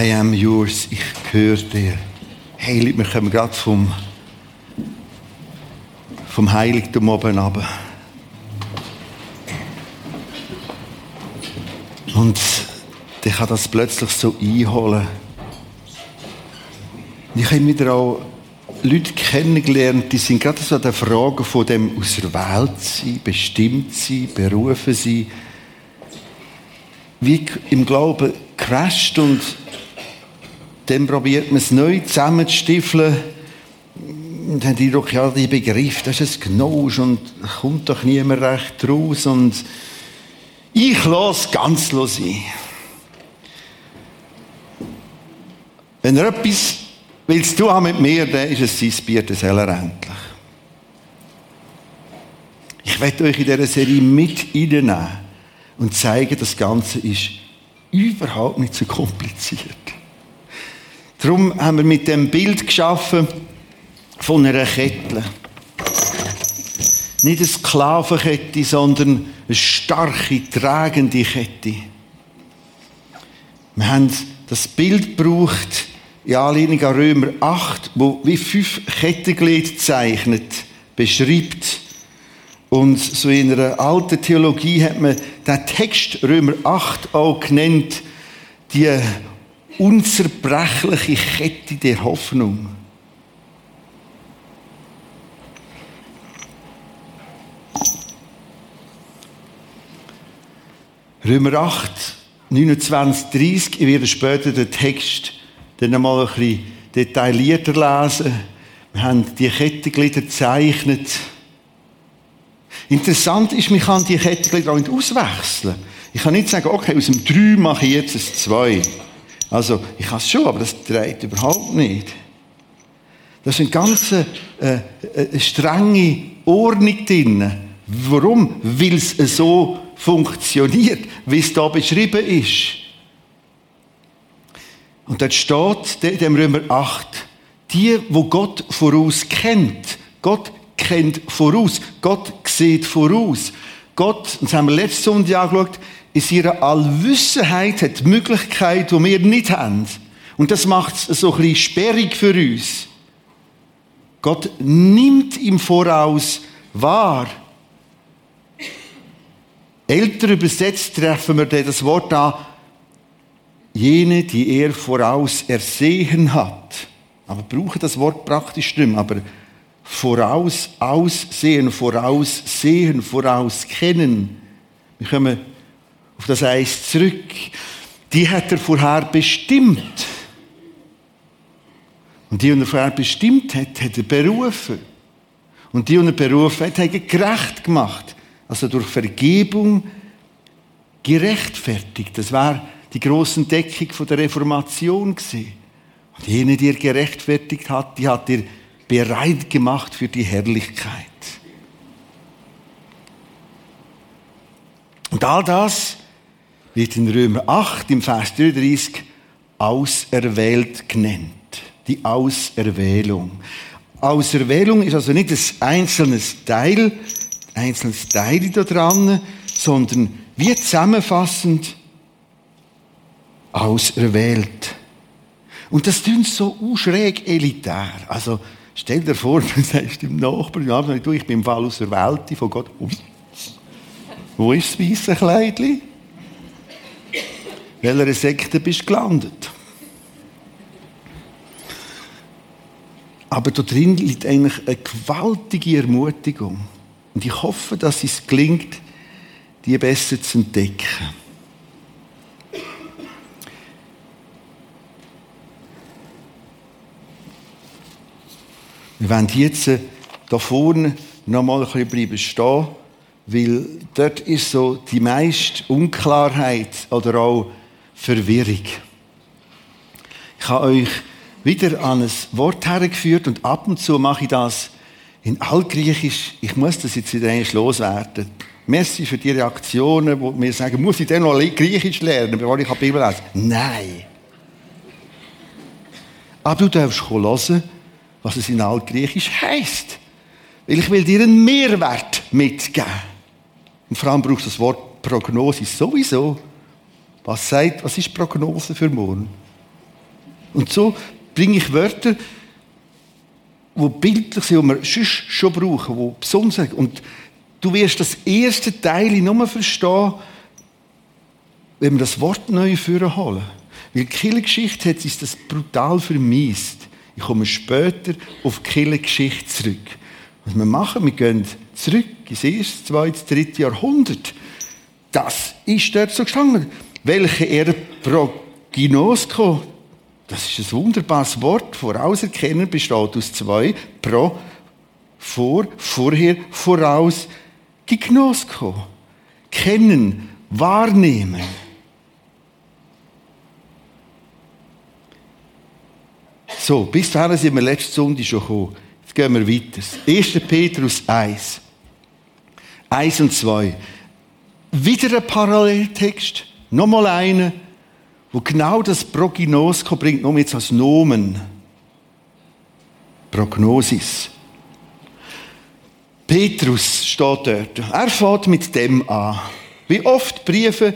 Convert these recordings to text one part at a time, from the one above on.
I am yours, ich gehöre dir. Hey, wir kommen gerade vom, vom Heiligtum oben runter. Und ich kann das plötzlich so einholen. Ich habe wieder auch Leute kennengelernt, die sind gerade so an der Frage von dem auserwählt sein, bestimmt sein, berufen sein, wie im Glauben crasht und dann probiert man es neu zusammenzustiefeln und haben die Eindruck, ja, die Begriff, das ist ein Gnausch und kommt doch niemand recht raus und ich lasse ganz sein. Wenn er etwas willst du haben mit mir, dann ist es sein Bier, das soll er endlich. Ich werde euch in dieser Serie mit reinnehmen und zeigen, das Ganze ist überhaupt nicht so kompliziert. Darum haben wir mit dem Bild geschaffen von einer Kette. Nicht eine Sklavenkette, sondern eine starke, tragende Kette. Wir haben das Bild gebraucht in Anlehnung an Römer 8, wo wie fünf Kettenglieder zeichnet, beschreibt. Und so in einer alten Theologie hat man den Text Römer 8 auch genannt, die unzerbrechliche Kette der Hoffnung. Römer 8, 29, 30, ich werde später den Text dann einmal ein bisschen detaillierter lesen. Wir haben die Kettenglieder gezeichnet. Interessant ist, man kann die Kettenglieder auch nicht auswechseln. Ich kann nicht sagen, okay, aus dem 3 mache ich jetzt ein 2. Also, ich kann es schon, aber das dreht überhaupt nicht. Das ist eine ganz äh, äh, strenge Ordnung drin. Warum? Weil es so funktioniert, wie es da beschrieben ist. Und dort steht in dem Römer 8, die, wo Gott voraus kennt. Gott kennt voraus. Gott sieht voraus. Gott, das haben wir letzte Sonntag angeschaut, in ihrer Allwissenheit hat die Möglichkeit, die wir nicht haben. Und das macht es so ein bisschen sperrig für uns. Gott nimmt im Voraus wahr. Älter übersetzt treffen wir das Wort an, jene, die er voraus ersehen hat. Aber brauche das Wort praktisch nicht mehr, aber voraus aussehen, voraussehen, vorauskennen. Wir kommen auf das Eis zurück. Die hat er vorher bestimmt. Und die, die er vorher bestimmt hat, hat er berufen. Und die, die er berufen hat, hat er gerecht gemacht. Also durch Vergebung gerechtfertigt. Das war die große Entdeckung von der Reformation. Und jene, die er gerechtfertigt hat, die hat er bereit gemacht für die Herrlichkeit. Und all das wird in Römer 8 im Vers 33 auserwählt genannt. Die Auserwählung. Auserwählung ist also nicht ein einzelnes Teil, ein einzelnes Teil da dran, sondern wie zusammenfassend auserwählt. Und das klingt so schräg elitär. Also, stell dir vor, du sagst dem Nachbarn, ich bin im Fall auserwählt von Gott. Wo ist das weiße Kleidchen? Welcher Sekte bist du gelandet? Aber da drin liegt eigentlich eine gewaltige Ermutigung. Und ich hoffe, dass es gelingt, die besser zu entdecken. Wir wollen jetzt hier äh, vorne noch mal ein bisschen bleiben stehen, weil dort ist so die meiste Unklarheit oder auch Verwirrung. Ich habe euch wieder an ein Wort hergeführt und ab und zu mache ich das in Altgriechisch. Ich muss das jetzt wieder eigentlich loswerden. Merci für die Reaktionen, wo mir sagen, muss ich denn noch Griechisch lernen, bevor ich Bibel lese? Nein. Aber du darfst hören, was es in Altgriechisch heißt. Weil ich will dir einen Mehrwert mitgeben. Und vor allem brauchst du das Wort Prognose sowieso. Was sagt, was ist Prognose für morgen? Und so bringe ich Wörter, die bildlich sind, die wir sonst schon brauchen, die besonders sind. Und du wirst das erste Teil nur verstehen, wenn wir das Wort neu führen. Weil die Kirchengeschichte hat sich das brutal vermisst. Ich komme später auf die Kirchengeschichte zurück. Was wir machen, wir gehen zurück ins erste, zweite, dritte Jahrhundert. Das ist dort so gestanden. Welche er proginosko, das ist ein wunderbares Wort, vorauserkennen besteht aus zwei, pro, vor, vorher, voraus, gignosko. Kennen, wahrnehmen. So, bis dahin sind wir letzte Sonntag schon gekommen. Jetzt gehen wir weiter. 1. Petrus 1. 1 und 2. Wieder ein Paralleltext. Nochmal einer, wo genau das Prognosko bringt, nur jetzt als Nomen. Prognosis. Petrus steht dort. Er fährt mit dem an. Wie oft Briefe,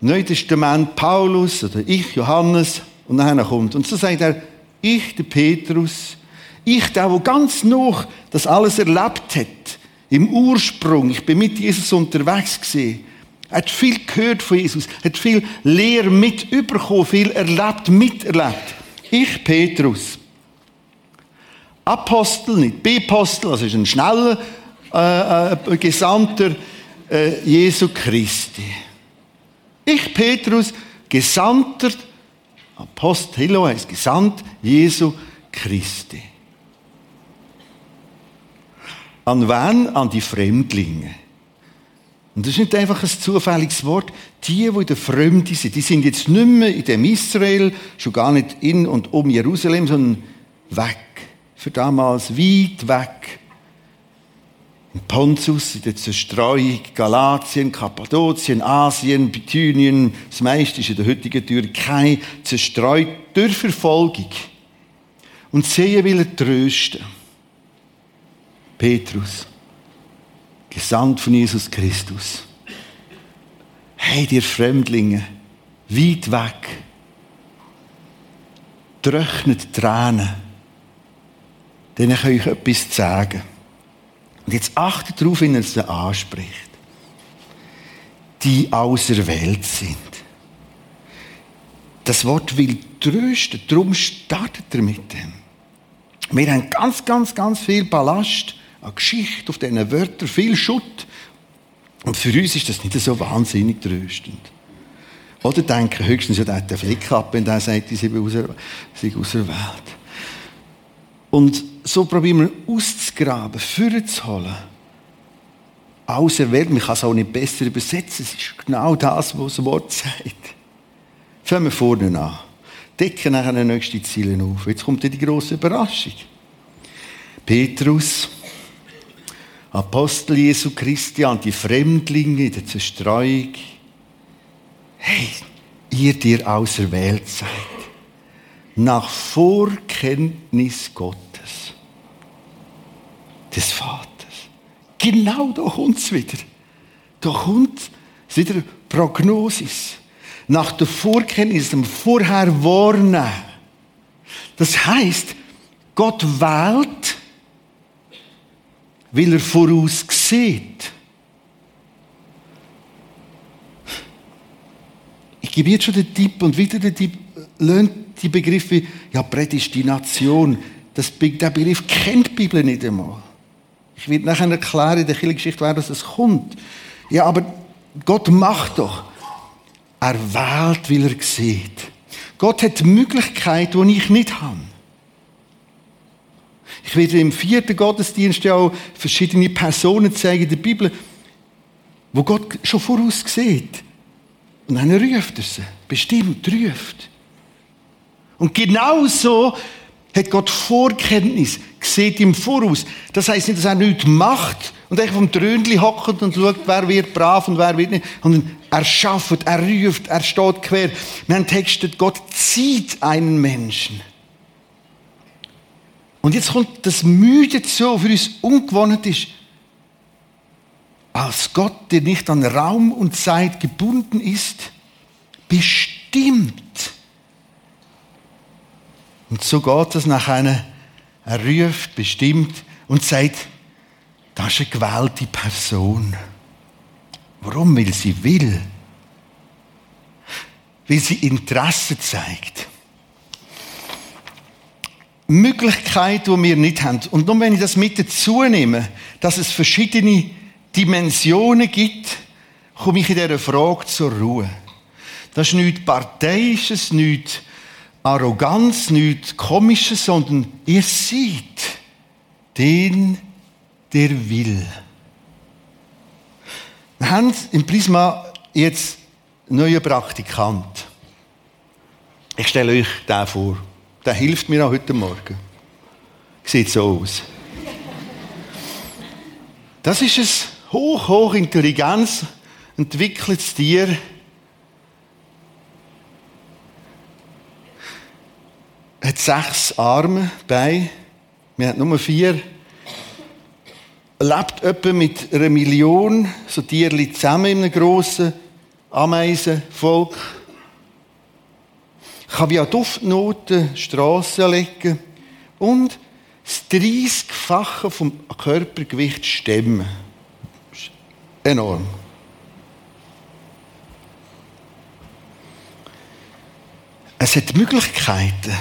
Neues Testament, Paulus oder ich, Johannes, und nachher kommt. Und so sagt er, ich, der Petrus, ich, der, der ganz noch das alles erlebt hat, im Ursprung, ich bin mit Jesus unterwegs gewesen, hat viel gehört von Jesus, hat viel Lehre mit überkommen, viel erlebt, miterlebt. Ich, Petrus, Apostel, nicht Bepostel, also ist ein schneller äh, äh, Gesandter äh, Jesu Christi. Ich, Petrus, Gesandter Apostel Hilo heißt gesandt Jesu Christi. An wen? An die Fremdlinge. Und das ist nicht einfach ein zufälliges Wort. Die, die in der Fremde sind, die sind jetzt nicht mehr in dem Israel, schon gar nicht in und um Jerusalem, sondern weg. Für damals weit weg. In Pontus, in der Zerstreuung, Galatien, Kappadokien, Asien, Bithynien, das meiste ist in der heutigen Türkei zerstreut durch Verfolgung. Und sehen will er trösten. Petrus, gesandt von Jesus Christus. Hey, ihr Fremdlinge, weit weg, trocknet Tränen, denen kann ich etwas sagen. Und jetzt achtet darauf, wie er es anspricht. Die auserwählt sind. Das Wort will trösten, darum startet er mit dem. Wir haben ganz, ganz, ganz viel Ballast an Geschichte auf diesen Wörtern, viel Schutt. Und für uns ist das nicht so wahnsinnig tröstend. Oder denken höchstens, ja, der hat den Fleck ab, wenn der sagt, sie sind auserwählt. Und so probieren wir auszugraben, vorzuholen. Auserwählt, man kann es auch nicht besser übersetzen. Es ist genau das, was das Wort sagt. Fangen wir vorne an. Decken nachher die nächsten Ziele auf. Jetzt kommt die große Überraschung. Petrus, Apostel Jesu Christi an die Fremdlinge in der Zerstreuung. Hey, ihr, dir auserwählt seid, nach Vorkenntnis Gottes des Vaters. Genau da kommt es wieder. Da kommt es wieder Prognosis. Nach der Vorkenntnis, dem Vorherwarnen. Das heißt, Gott wählt, weil er voraus sieht. Ich gebe jetzt schon den Tipp und wieder den Tipp, lernt die Begriffe, ja, Prädestination, das, der Begriff kennt die Bibel nicht einmal. Ich werde nachher erklären in der Kirchengeschichte, wer das kommt. Ja, aber Gott macht doch. Er wählt, weil er sieht. Gott hat Möglichkeiten, die ich nicht habe. Ich werde im vierten Gottesdienst ja auch verschiedene Personen zeigen in der Bibel, wo Gott schon voraus sieht. Und dann ruft er sie. Bestimmt ruft. Und genauso hat Gott Vorkenntnis, sieht im Voraus. Das heißt nicht, dass er nichts macht und einfach vom Trönli hockt und schaut, wer wird brav und wer wird nicht, sondern er schafft, er ruft, er steht quer. Wir haben textet, Gott zieht einen Menschen. Und jetzt kommt das Müde zu, für uns ungewohnt ist. Als Gott, der nicht an Raum und Zeit gebunden ist, bestimmt Und so geht es nach einer, er ruft bestimmt und sagt, das ist eine gewählte Person. Warum? Weil sie will. Weil sie Interesse zeigt. Möglichkeit, die wir nicht haben. Und nur wenn ich das mit dazu nehme, dass es verschiedene Dimensionen gibt, komme ich in dieser Frage zur Ruhe. Das ist nichts Parteiisches, nichts Arroganz, nichts Komisches, sondern ihr seht den, der will. Wir haben im Prisma jetzt einen neuen Praktikant. Ich stelle euch den vor. Der hilft mir auch heute Morgen. Sieht so aus. Das ist ein hoch, hoch Intelligenz entwickeltes Tier. Hat sechs Arme, Beine. Wir haben nur vier. Lebt etwa mit einer Million so Tierli zusammen in einem grossen Ameisenvolk kann wie an Duftnoten Strassen legen und das 30-fache vom Körpergewicht stemmen. Enorm. Es hat Möglichkeiten,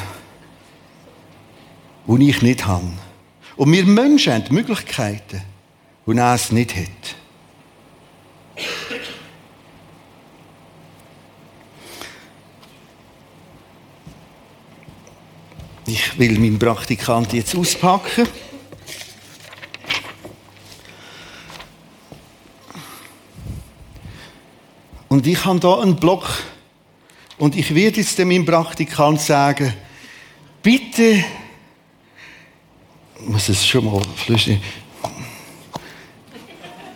die ich nicht habe. Und wir Menschen haben Möglichkeiten, die er es nicht hat. Ich will meinen Praktikant jetzt auspacken. Und ich habe hier einen Block und ich werde jetzt dem Praktikant sagen, bitte, ich muss es schon mal flüchten,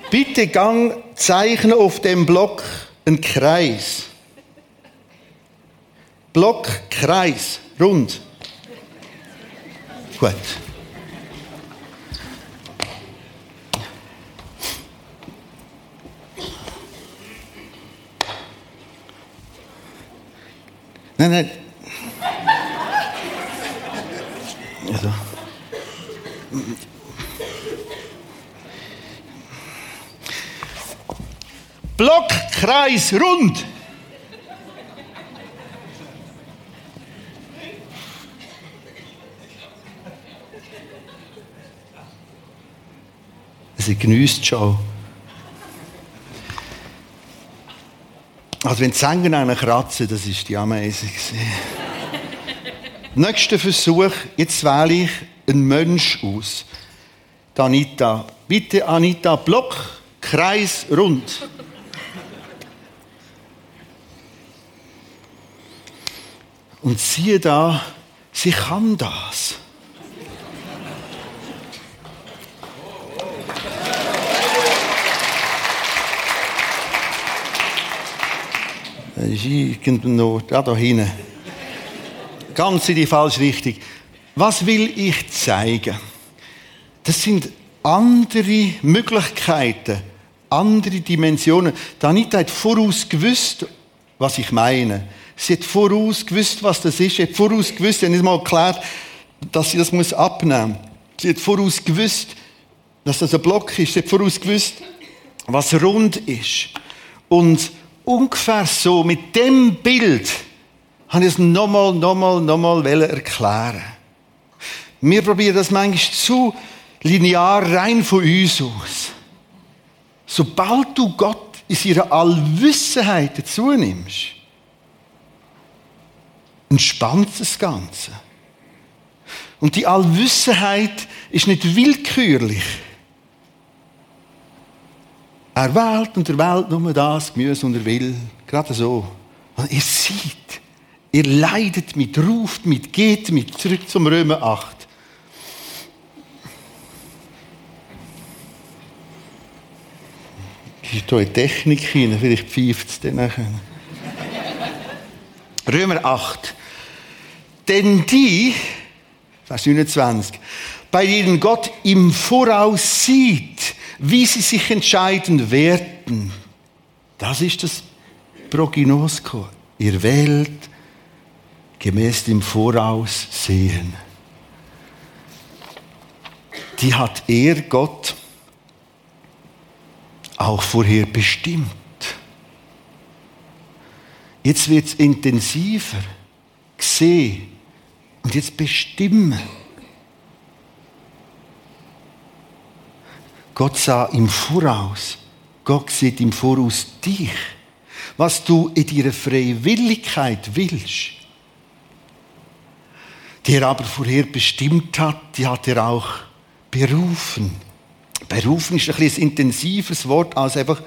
bitte gang zeichne auf dem Block einen Kreis. Block, Kreis, rund. Gut. Nein, nein. Also. Block, Kreis, rund. Sie genießt schon. Also wenn die Sänger einen kratzen, das ist die Ameise. Nächster Versuch, jetzt wähle ich einen Mensch aus. Die Anita. Bitte Anita, Block, Kreis, rund. Und siehe da, sie kann das. Ist irgendwo, ja, da hinten. Ganz in die falsche Richtung. Was will ich zeigen? Das sind andere Möglichkeiten, andere Dimensionen. Danita hat voraus gewusst, was ich meine. Sie hat voraus gewusst, was das ist. Sie hat voraus gewusst, sie hat nicht mal erklärt, dass sie das muss abnehmen muss. Sie hat voraus gewusst, dass das ein Block ist. Sie hat voraus gewusst, was rund ist. Und ungefähr so, mit dem Bild, habe ich es nochmal, nochmal, nochmal erklären. Wir probieren das manchmal zu linear rein von uns aus. Sobald du Gott in seiner Allwissenheit dazu nimmst, entspannt das Ganze. Und die Allwissenheit ist nicht willkürlich. Er wählt und er wählt nur das Gemüse, und er will. Gerade so. Und ihr seht, ihr leidet mit, ruft mit, geht mit, zurück zum Römer 8. ist hier eine Technik hinein, vielleicht pfeift es dann nachher. Römer 8. Denn die, Vers 29, bei denen Gott im Voraus sieht, wie sie sich entscheiden werden. Das ist das Prognosko. Ihr wählt gemäß dem Voraussehen. Die hat er, Gott, auch vorher bestimmt. Jetzt wird es intensiver, gesehen und jetzt bestimmen. Gott sah im Voraus. Gott sieht im Voraus dich. Was du in deiner Freiwilligkeit willst, die er aber vorher bestimmt hat, die hat er auch berufen. Berufen ist ein, ein intensives Wort als einfach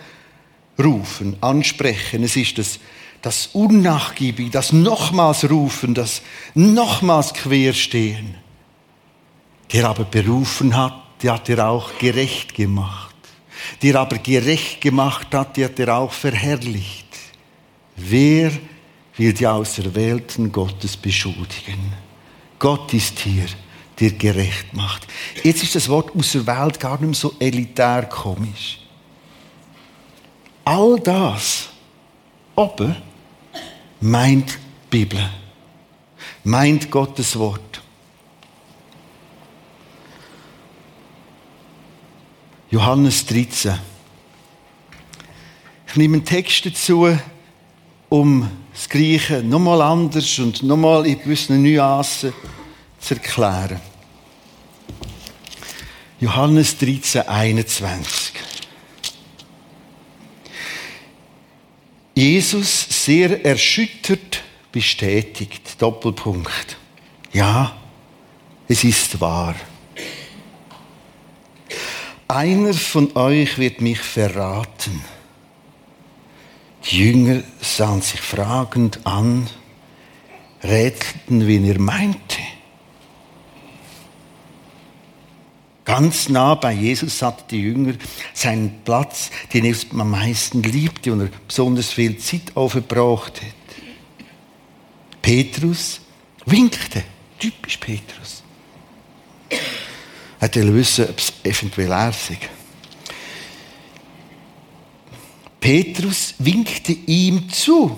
rufen, ansprechen. Es ist das, das Unnachgiebige, das nochmals rufen, das nochmals querstehen. Der aber berufen hat, die hat er auch gerecht gemacht. Der aber gerecht gemacht hat, die hat er auch verherrlicht. Wer will die Auserwählten Gottes beschuldigen? Gott ist hier, der gerecht macht. Jetzt ist das Wort auserwählt gar nicht mehr so elitär komisch. All das oben meint die Bibel, meint Gottes Wort. Johannes 13. Ich nehme einen Text dazu, um das Gleiche nochmal anders und nochmal in gewissen Nuancen zu erklären. Johannes 13, 21. Jesus sehr erschüttert bestätigt. Doppelpunkt. Ja, es ist wahr. Einer von euch wird mich verraten. Die Jünger sahen sich fragend an, rätselten, wen er meinte. Ganz nah bei Jesus hatte die Jünger seinen Platz, den er am meisten liebte und er besonders viel Zeit aufgebracht hat. Petrus winkte, typisch Petrus. Er wollte wissen, ob es eventuell er sei. Petrus winkte ihm zu,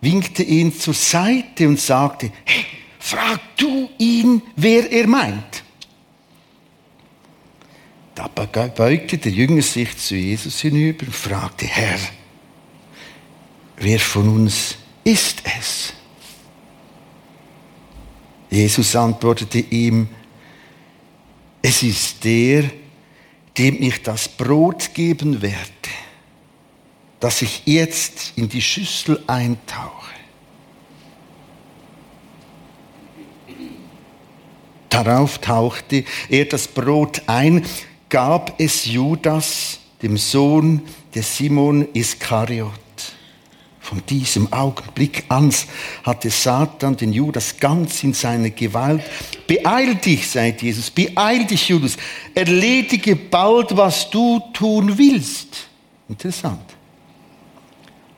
winkte ihn zur Seite und sagte, hey, frag du ihn, wer er meint. Da beugte der Jünger sich zu Jesus hinüber und fragte, Herr, wer von uns ist es? Jesus antwortete ihm, es ist der, dem ich das Brot geben werde, das ich jetzt in die Schüssel eintauche. Darauf tauchte er das Brot ein, gab es Judas, dem Sohn des Simon Iskariot. Von diesem Augenblick an hatte Satan den Judas ganz in seine Gewalt. Beeil dich, sagt Jesus, beeil dich, Judas, erledige bald, was du tun willst. Interessant.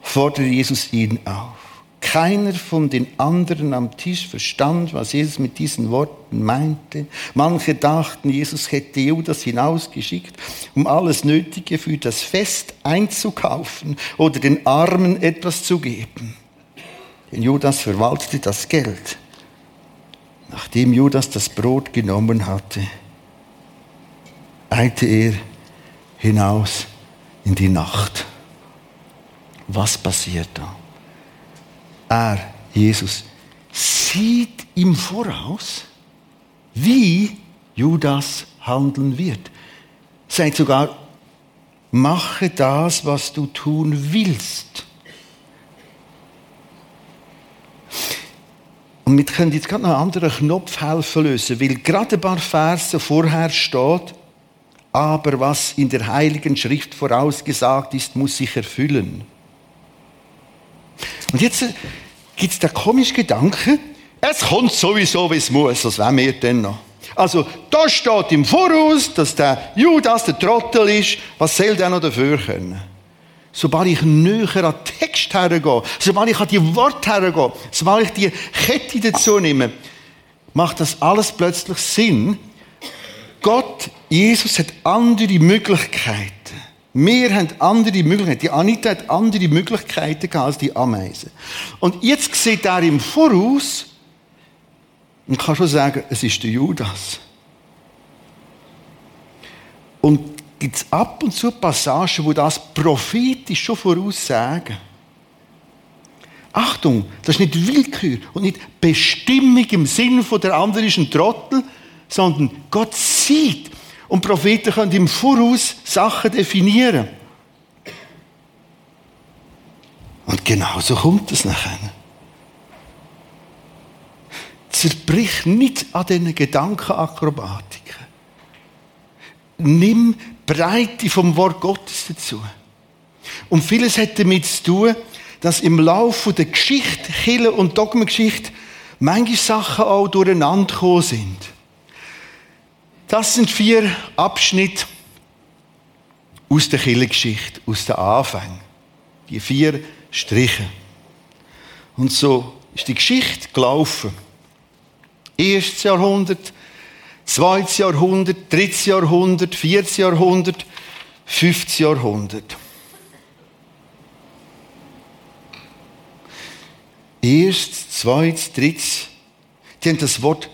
Fordere Jesus ihn auf. Keiner von den anderen am Tisch verstand, was Jesus mit diesen Worten meinte. Manche dachten, Jesus hätte Judas hinausgeschickt, um alles Nötige für das Fest einzukaufen oder den Armen etwas zu geben. Denn Judas verwaltete das Geld. Nachdem Judas das Brot genommen hatte, eilte er hinaus in die Nacht. Was passiert da? Er, Jesus, sieht im Voraus, wie Judas handeln wird. Sagt sogar, mache das, was du tun willst. Und wir können jetzt gerade noch einen anderen Knopf helfen lösen, weil gerade ein paar Verse vorher steht, aber was in der Heiligen Schrift vorausgesagt ist, muss sich erfüllen. Und jetzt gibt es den komischen Gedanken, es kommt sowieso, wie es muss, als wären wir denn noch. Also, da steht im Voraus, dass der Judas der Trottel ist. Was soll der noch dafür können? Sobald ich näher an den Text hergehe, sobald ich an die Worte hergehe, sobald ich die Kette dazu nehme, macht das alles plötzlich Sinn. Gott, Jesus hat andere Möglichkeiten. Wir haben andere Möglichkeiten. Die Anita hat andere Möglichkeiten als die Ameisen. Und jetzt sieht er im Voraus und kann schon sagen, es ist der Judas. Und gibt es ab und zu Passagen, wo das prophetisch schon voraussagen. Achtung, das ist nicht Willkür und nicht Bestimmung im Sinne von der andere ist ein Trottel, sondern Gott sieht. Und Propheten können im Voraus Sachen definieren. Und genau so kommt es nachher. Zerbrich nicht an diesen Gedankenakrobatiken. Nimm Breite vom Wort Gottes dazu. Und vieles hat damit zu tun, dass im Laufe der Geschichte, Kille und Dogmengeschichte, manche Sachen auch durcheinander gekommen sind. Das sind vier Abschnitte aus der Kirchengeschichte, aus der Anfang. Die vier Striche. Und so ist die Geschichte gelaufen. Erstes Jahrhundert, zweites Jahrhundert, drittes Jahrhundert, viertes Jahrhundert, fünftes Jahrhundert. Erstes, zweites, drittes. Die haben das Wort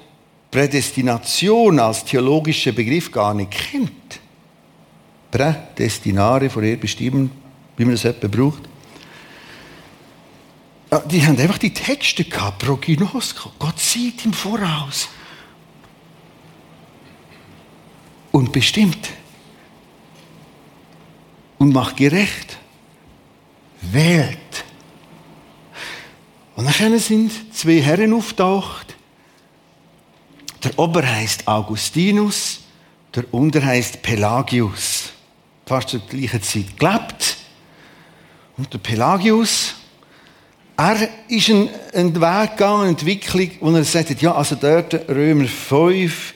Prädestination als theologischer Begriff gar nicht kennt. Prädestinare, vorherbestimmen, wie man das etwa braucht. Die haben einfach die Texte gehabt, Prognosko. Gott sieht im Voraus. Und bestimmt. Und macht gerecht. Wählt. Und dann sind zwei Herren auftaucht, der Ober heißt Augustinus, der Unter heißt Pelagius. Fast zur gleichen Zeit gelebt. Und der Pelagius, er ist einen, einen Weg gegangen, eine Entwicklung, wo er sagt, ja, also dort Römer 5,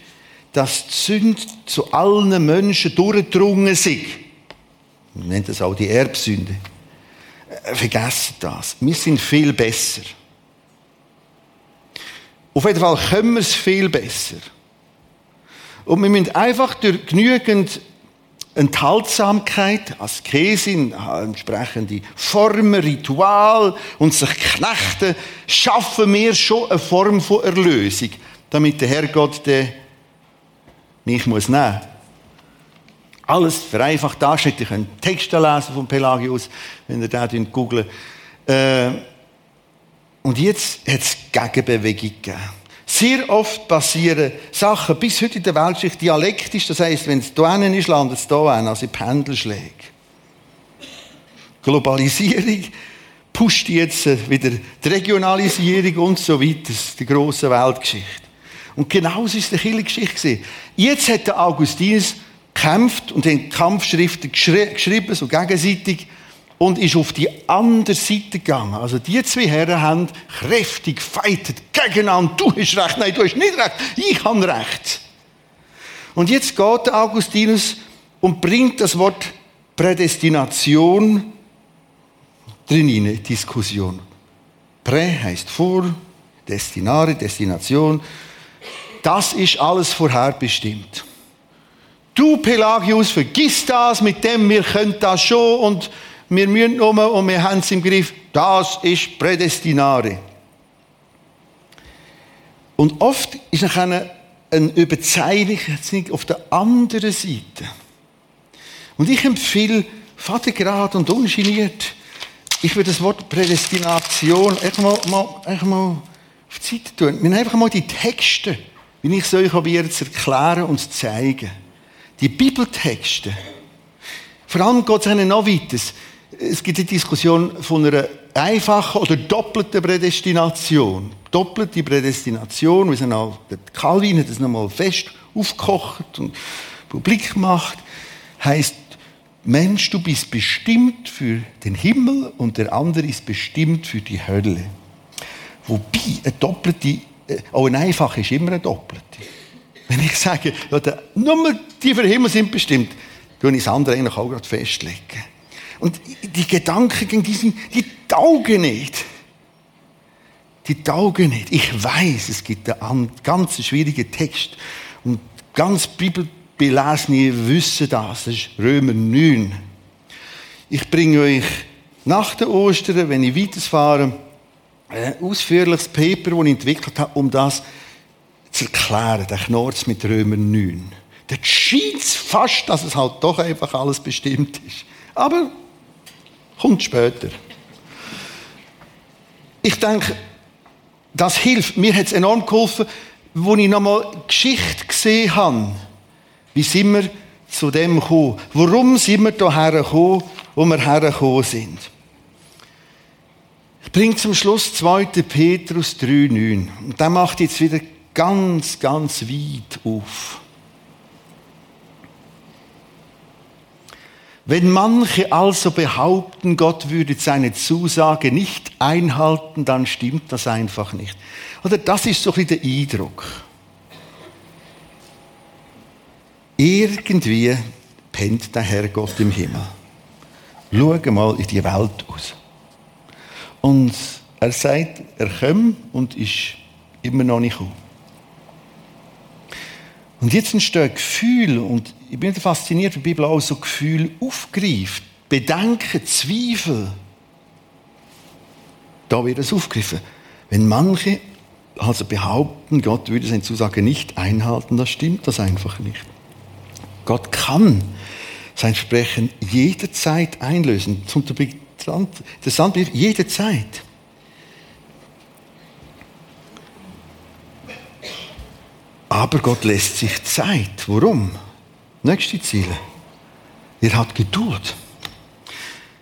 dass die Sünde zu allen Menschen durchgedrungen sind. Man nennt das auch die Erbsünde. Äh, vergessen das. Wir sind viel besser. Auf jeden Fall können wir es viel besser. Und wir müssen einfach durch genügend Enthaltsamkeit, Askese, entsprechende Formen, Ritual und sich knechten, schaffen wir schon eine Form von Erlösung, damit der Herrgott den mich muss nehmen. Alles vereinfacht darstellt. Ihr könnt Texte lesen von Pelagius, wenn ihr da googelt. Äh, und jetzt hat es Gegenbewegung gegeben. Sehr oft passieren Sachen, bis heute in der Weltgeschichte dialektisch, das heisst, wenn es da ist, landet es da hin, also in Pendelschläge. Globalisierung pusht jetzt wieder die Regionalisierung und so weiter, die grosse Weltgeschichte. Und genauso ist es in der Geschichte Jetzt hat der Augustinus gekämpft und hat Kampfschriften geschrieben, so gegenseitig, und ist auf die andere Seite gegangen. Also die zwei Herren haben kräftig feitet gegeneinander. Du hast recht, nein, du hast nicht recht, ich habe recht. Und jetzt geht Augustinus und bringt das Wort Prädestination drin in Diskussion. Prä heißt vor, Destinare, Destination. Das ist alles vorherbestimmt. Du, Pelagius, vergiss das, mit dem wir können das schon und wir müssen nur und wir haben es im Griff. Das ist Prädestinare. Und oft ist noch eine, eine Überzeichnung auf der anderen Seite. Und ich empfehle, Vatergrad und ungeniert, ich würde das Wort Prädestination einfach mal, mal, einfach mal auf die Seite tun. Wir nehmen einfach mal die Texte, wie ich es euch probiere zu erklären und zu zeigen. Die Bibeltexte. Vor allem geht es noch weiter es gibt die Diskussion von einer einfachen oder doppelten Prädestination. Doppelte Prädestination, wir sind auch, der Calvin hat das nochmal fest aufgekocht und publik gemacht, heißt, Mensch, du bist bestimmt für den Himmel und der andere ist bestimmt für die Hölle. Wobei eine doppelte, äh, auch eine einfache ist immer eine doppelte. Wenn ich sage, nur die für den Himmel sind bestimmt, dann ich das andere eigentlich auch gerade festlegen. Und die Gedanken gegen diesen, die taugen nicht. Die taugen nicht. Ich weiß, es gibt einen ganz schwierigen Text. Und ganz Bibelbelesene wissen das. Das ist Römer 9. Ich bringe euch nach der Ostern, wenn ich weiterfahre, ein ausführliches Paper, das ich entwickelt habe, um das zu erklären, der Knorz mit Römer 9. Dort scheint es fast, dass es halt doch einfach alles bestimmt ist. Aber kommt später. Ich denke, das hilft. Mir hat es enorm geholfen, als ich nochmal Geschichte gesehen habe. Wie sind wir zu dem gekommen? Warum sind wir hierher gekommen, wo wir hergekommen sind? Ich bringe zum Schluss 2. Petrus 3,9. Und der macht jetzt wieder ganz, ganz weit auf. Wenn manche also behaupten, Gott würde seine Zusage nicht einhalten, dann stimmt das einfach nicht. Oder das ist so ein der Eindruck. Irgendwie pennt der Herr Gott im Himmel. Schau mal in die Welt aus. Und er sagt, er kommt und ist immer noch nicht gekommen. Und jetzt entstehen Gefühle, und ich bin fasziniert, wie die Bibel auch so Gefühle aufgreift. Bedenken, Zweifel. Da wird es aufgegriffen. Wenn manche also behaupten, Gott würde seine Zusage nicht einhalten, das stimmt das einfach nicht. Gott kann sein Versprechen jederzeit einlösen. Zum interessant, jederzeit. Aber Gott lässt sich Zeit. Warum? Nächste Ziele. Er hat Geduld.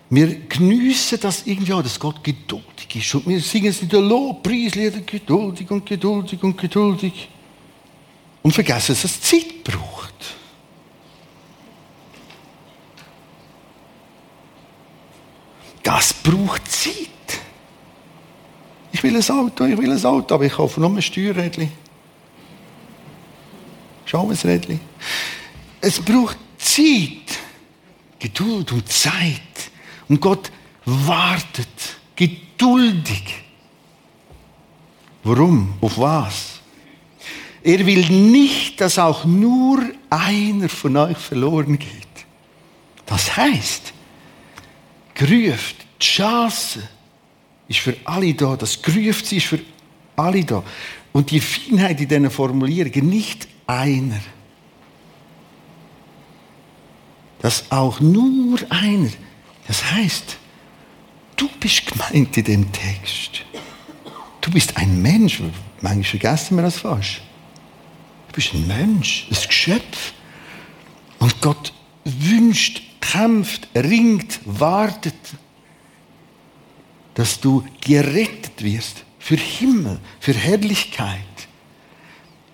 Wir geniessen das irgendwie auch, dass Gott geduldig ist. Und wir singen es in der Lobpreislieder, geduldig und geduldig und geduldig. Und vergessen, dass es Zeit braucht. Das braucht Zeit. Ich will ein Auto, ich will ein Auto, aber ich kaufe nur ein Steuerrädchen. Schau ein Rädchen. Es braucht Zeit, Geduld und Zeit. Und Gott wartet geduldig. Warum? Auf was? Er will nicht, dass auch nur einer von euch verloren geht. Das heißt, gerufen, die Chance ist für alle da. Das gerufen ist für alle da. Und die Feinheit in diesen Formulierungen, nicht einer. Dass auch nur einer. Das heißt, du bist gemeint in dem Text. Du bist ein Mensch. Manchmal vergessen wir das fast. Du bist ein Mensch, ein Geschöpf. Und Gott wünscht, kämpft, ringt, wartet, dass du gerettet wirst für Himmel, für Herrlichkeit.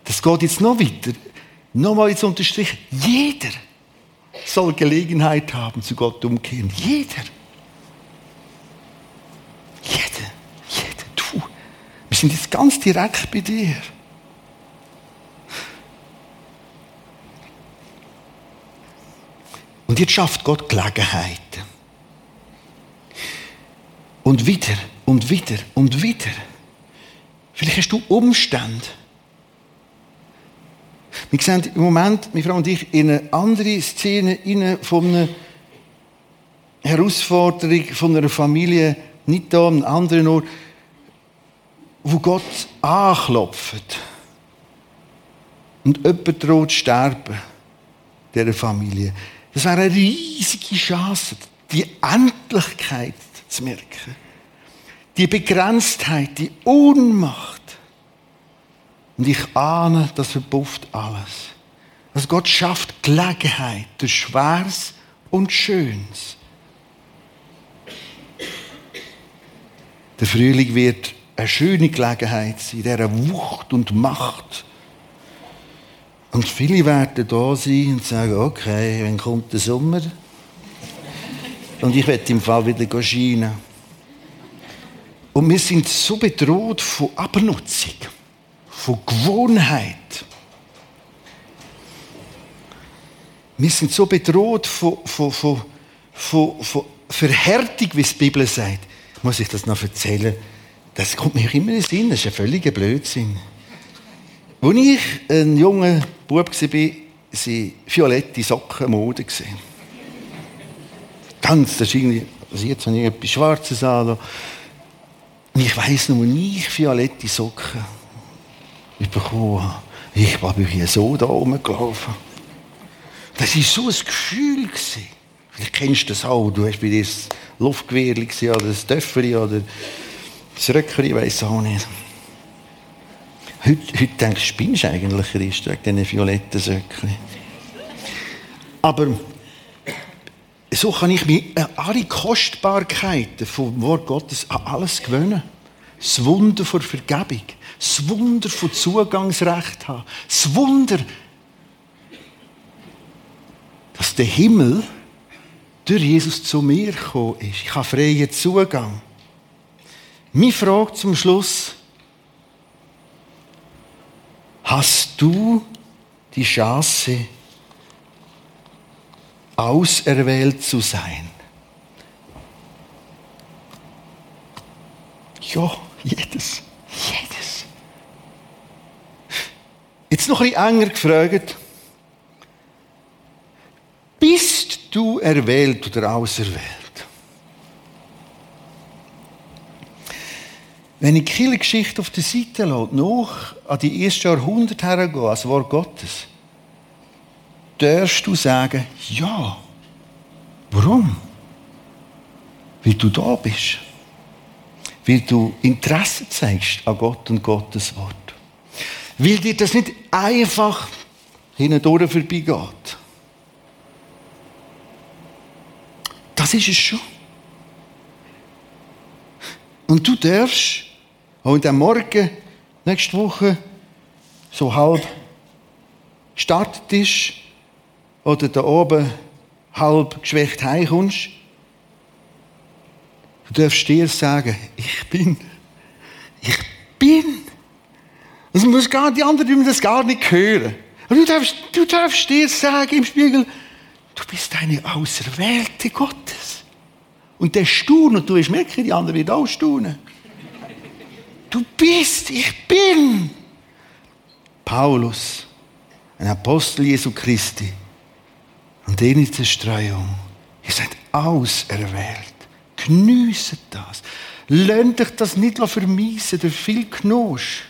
Das geht jetzt noch weiter. Nochmal jetzt unterstrichen. Jeder soll Gelegenheit haben, zu Gott umkehren. Jeder. Jeder. Jeder. Du. Wir sind jetzt ganz direkt bei dir. Und jetzt schafft Gott Gelegenheiten. Und wieder und wieder und wieder. Vielleicht hast du Umstände, wir sehen im Moment, meine Frau und ich, in eine andere Szene rein von einer Herausforderung von einer Familie, nicht da, an einem anderen Ort, wo Gott anklopft. Und jemand droht sterben, dieser Familie. Das wäre eine riesige Chance, die Endlichkeit zu merken. Die Begrenztheit, die Ohnmacht. Und ich ahne, das verpufft alles. Also Gott schafft Gelegenheit durch Schweres und Schönes. Der Frühling wird eine schöne Gelegenheit sein, dieser Wucht und Macht. Und viele werden da sein und sagen, okay, wann kommt der Sommer? Und ich werde im Fall wieder scheinen. Und wir sind so bedroht von Abnutzung von Gewohnheit. Wir sind so bedroht von, von, von, von, von Verhärtung, wie es die Bibel sagt. Muss ich das noch erzählen? Das kommt mir immer in den Sinn. Das ist ein völliger Blödsinn. Als ich ein junger Bub war, waren violette Socken Mode. ganz, das ist irgendwie, also jetzt habe ich etwas Schwarzes an. Ich weiss noch, nicht violette Socken ich bekommen habe. Ich war hier so da rumgelaufen. Das war so ein Gefühl. Vielleicht kennst du das auch. Du hast bei dir das Luftgewehr oder das Töffeli oder das Röckchen, ich weiß auch nicht. Heute, heute denkst du, spinnst du eigentlich, Christ, wegen diesen violetten Söckchen. Aber so kann ich mich an alle Kostbarkeiten vom Wort Gottes an alles gewöhnen. Das Wunder von Vergebung, das Wunder von Zugangsrecht haben, das Wunder, dass der Himmel durch Jesus zu mir gekommen ist. Ich habe freien Zugang. Meine Frage zum Schluss. Hast du die Chance, auserwählt zu sein? Ja, jedes. Jedes. Jetzt noch ein bisschen enger gefragt. Bist du erwählt oder auserwählt? Wenn ich die Geschichte auf der Seite lasse, noch an die ersten Jahrhunderte hergehe, als Wort Gottes, darfst du sagen, ja. Warum? Weil du da bist. Weil du Interesse zeigst an Gott und Gottes Wort. Weil dir das nicht einfach hindurch vorbeigeht. Das ist es schon. Und du darfst dem Morgen, nächste Woche, so halb gestartet ist, oder da oben halb geschwächt heimkommst, du darfst dir sagen, ich bin, ich bin. Das muss gar, die anderen das gar nicht hören. Und du darfst, du darfst dir sagen im Spiegel, du bist eine Auserwählte Gottes. Und der staunt, und du wirst merken, die anderen werden auch staunen. Du bist, ich bin. Paulus, ein Apostel Jesu Christi. Und den in Zerstreuung. Ihr seid auserwählt. Geniessen das. Lernt euch das nicht vermiesen durch viel Knosch.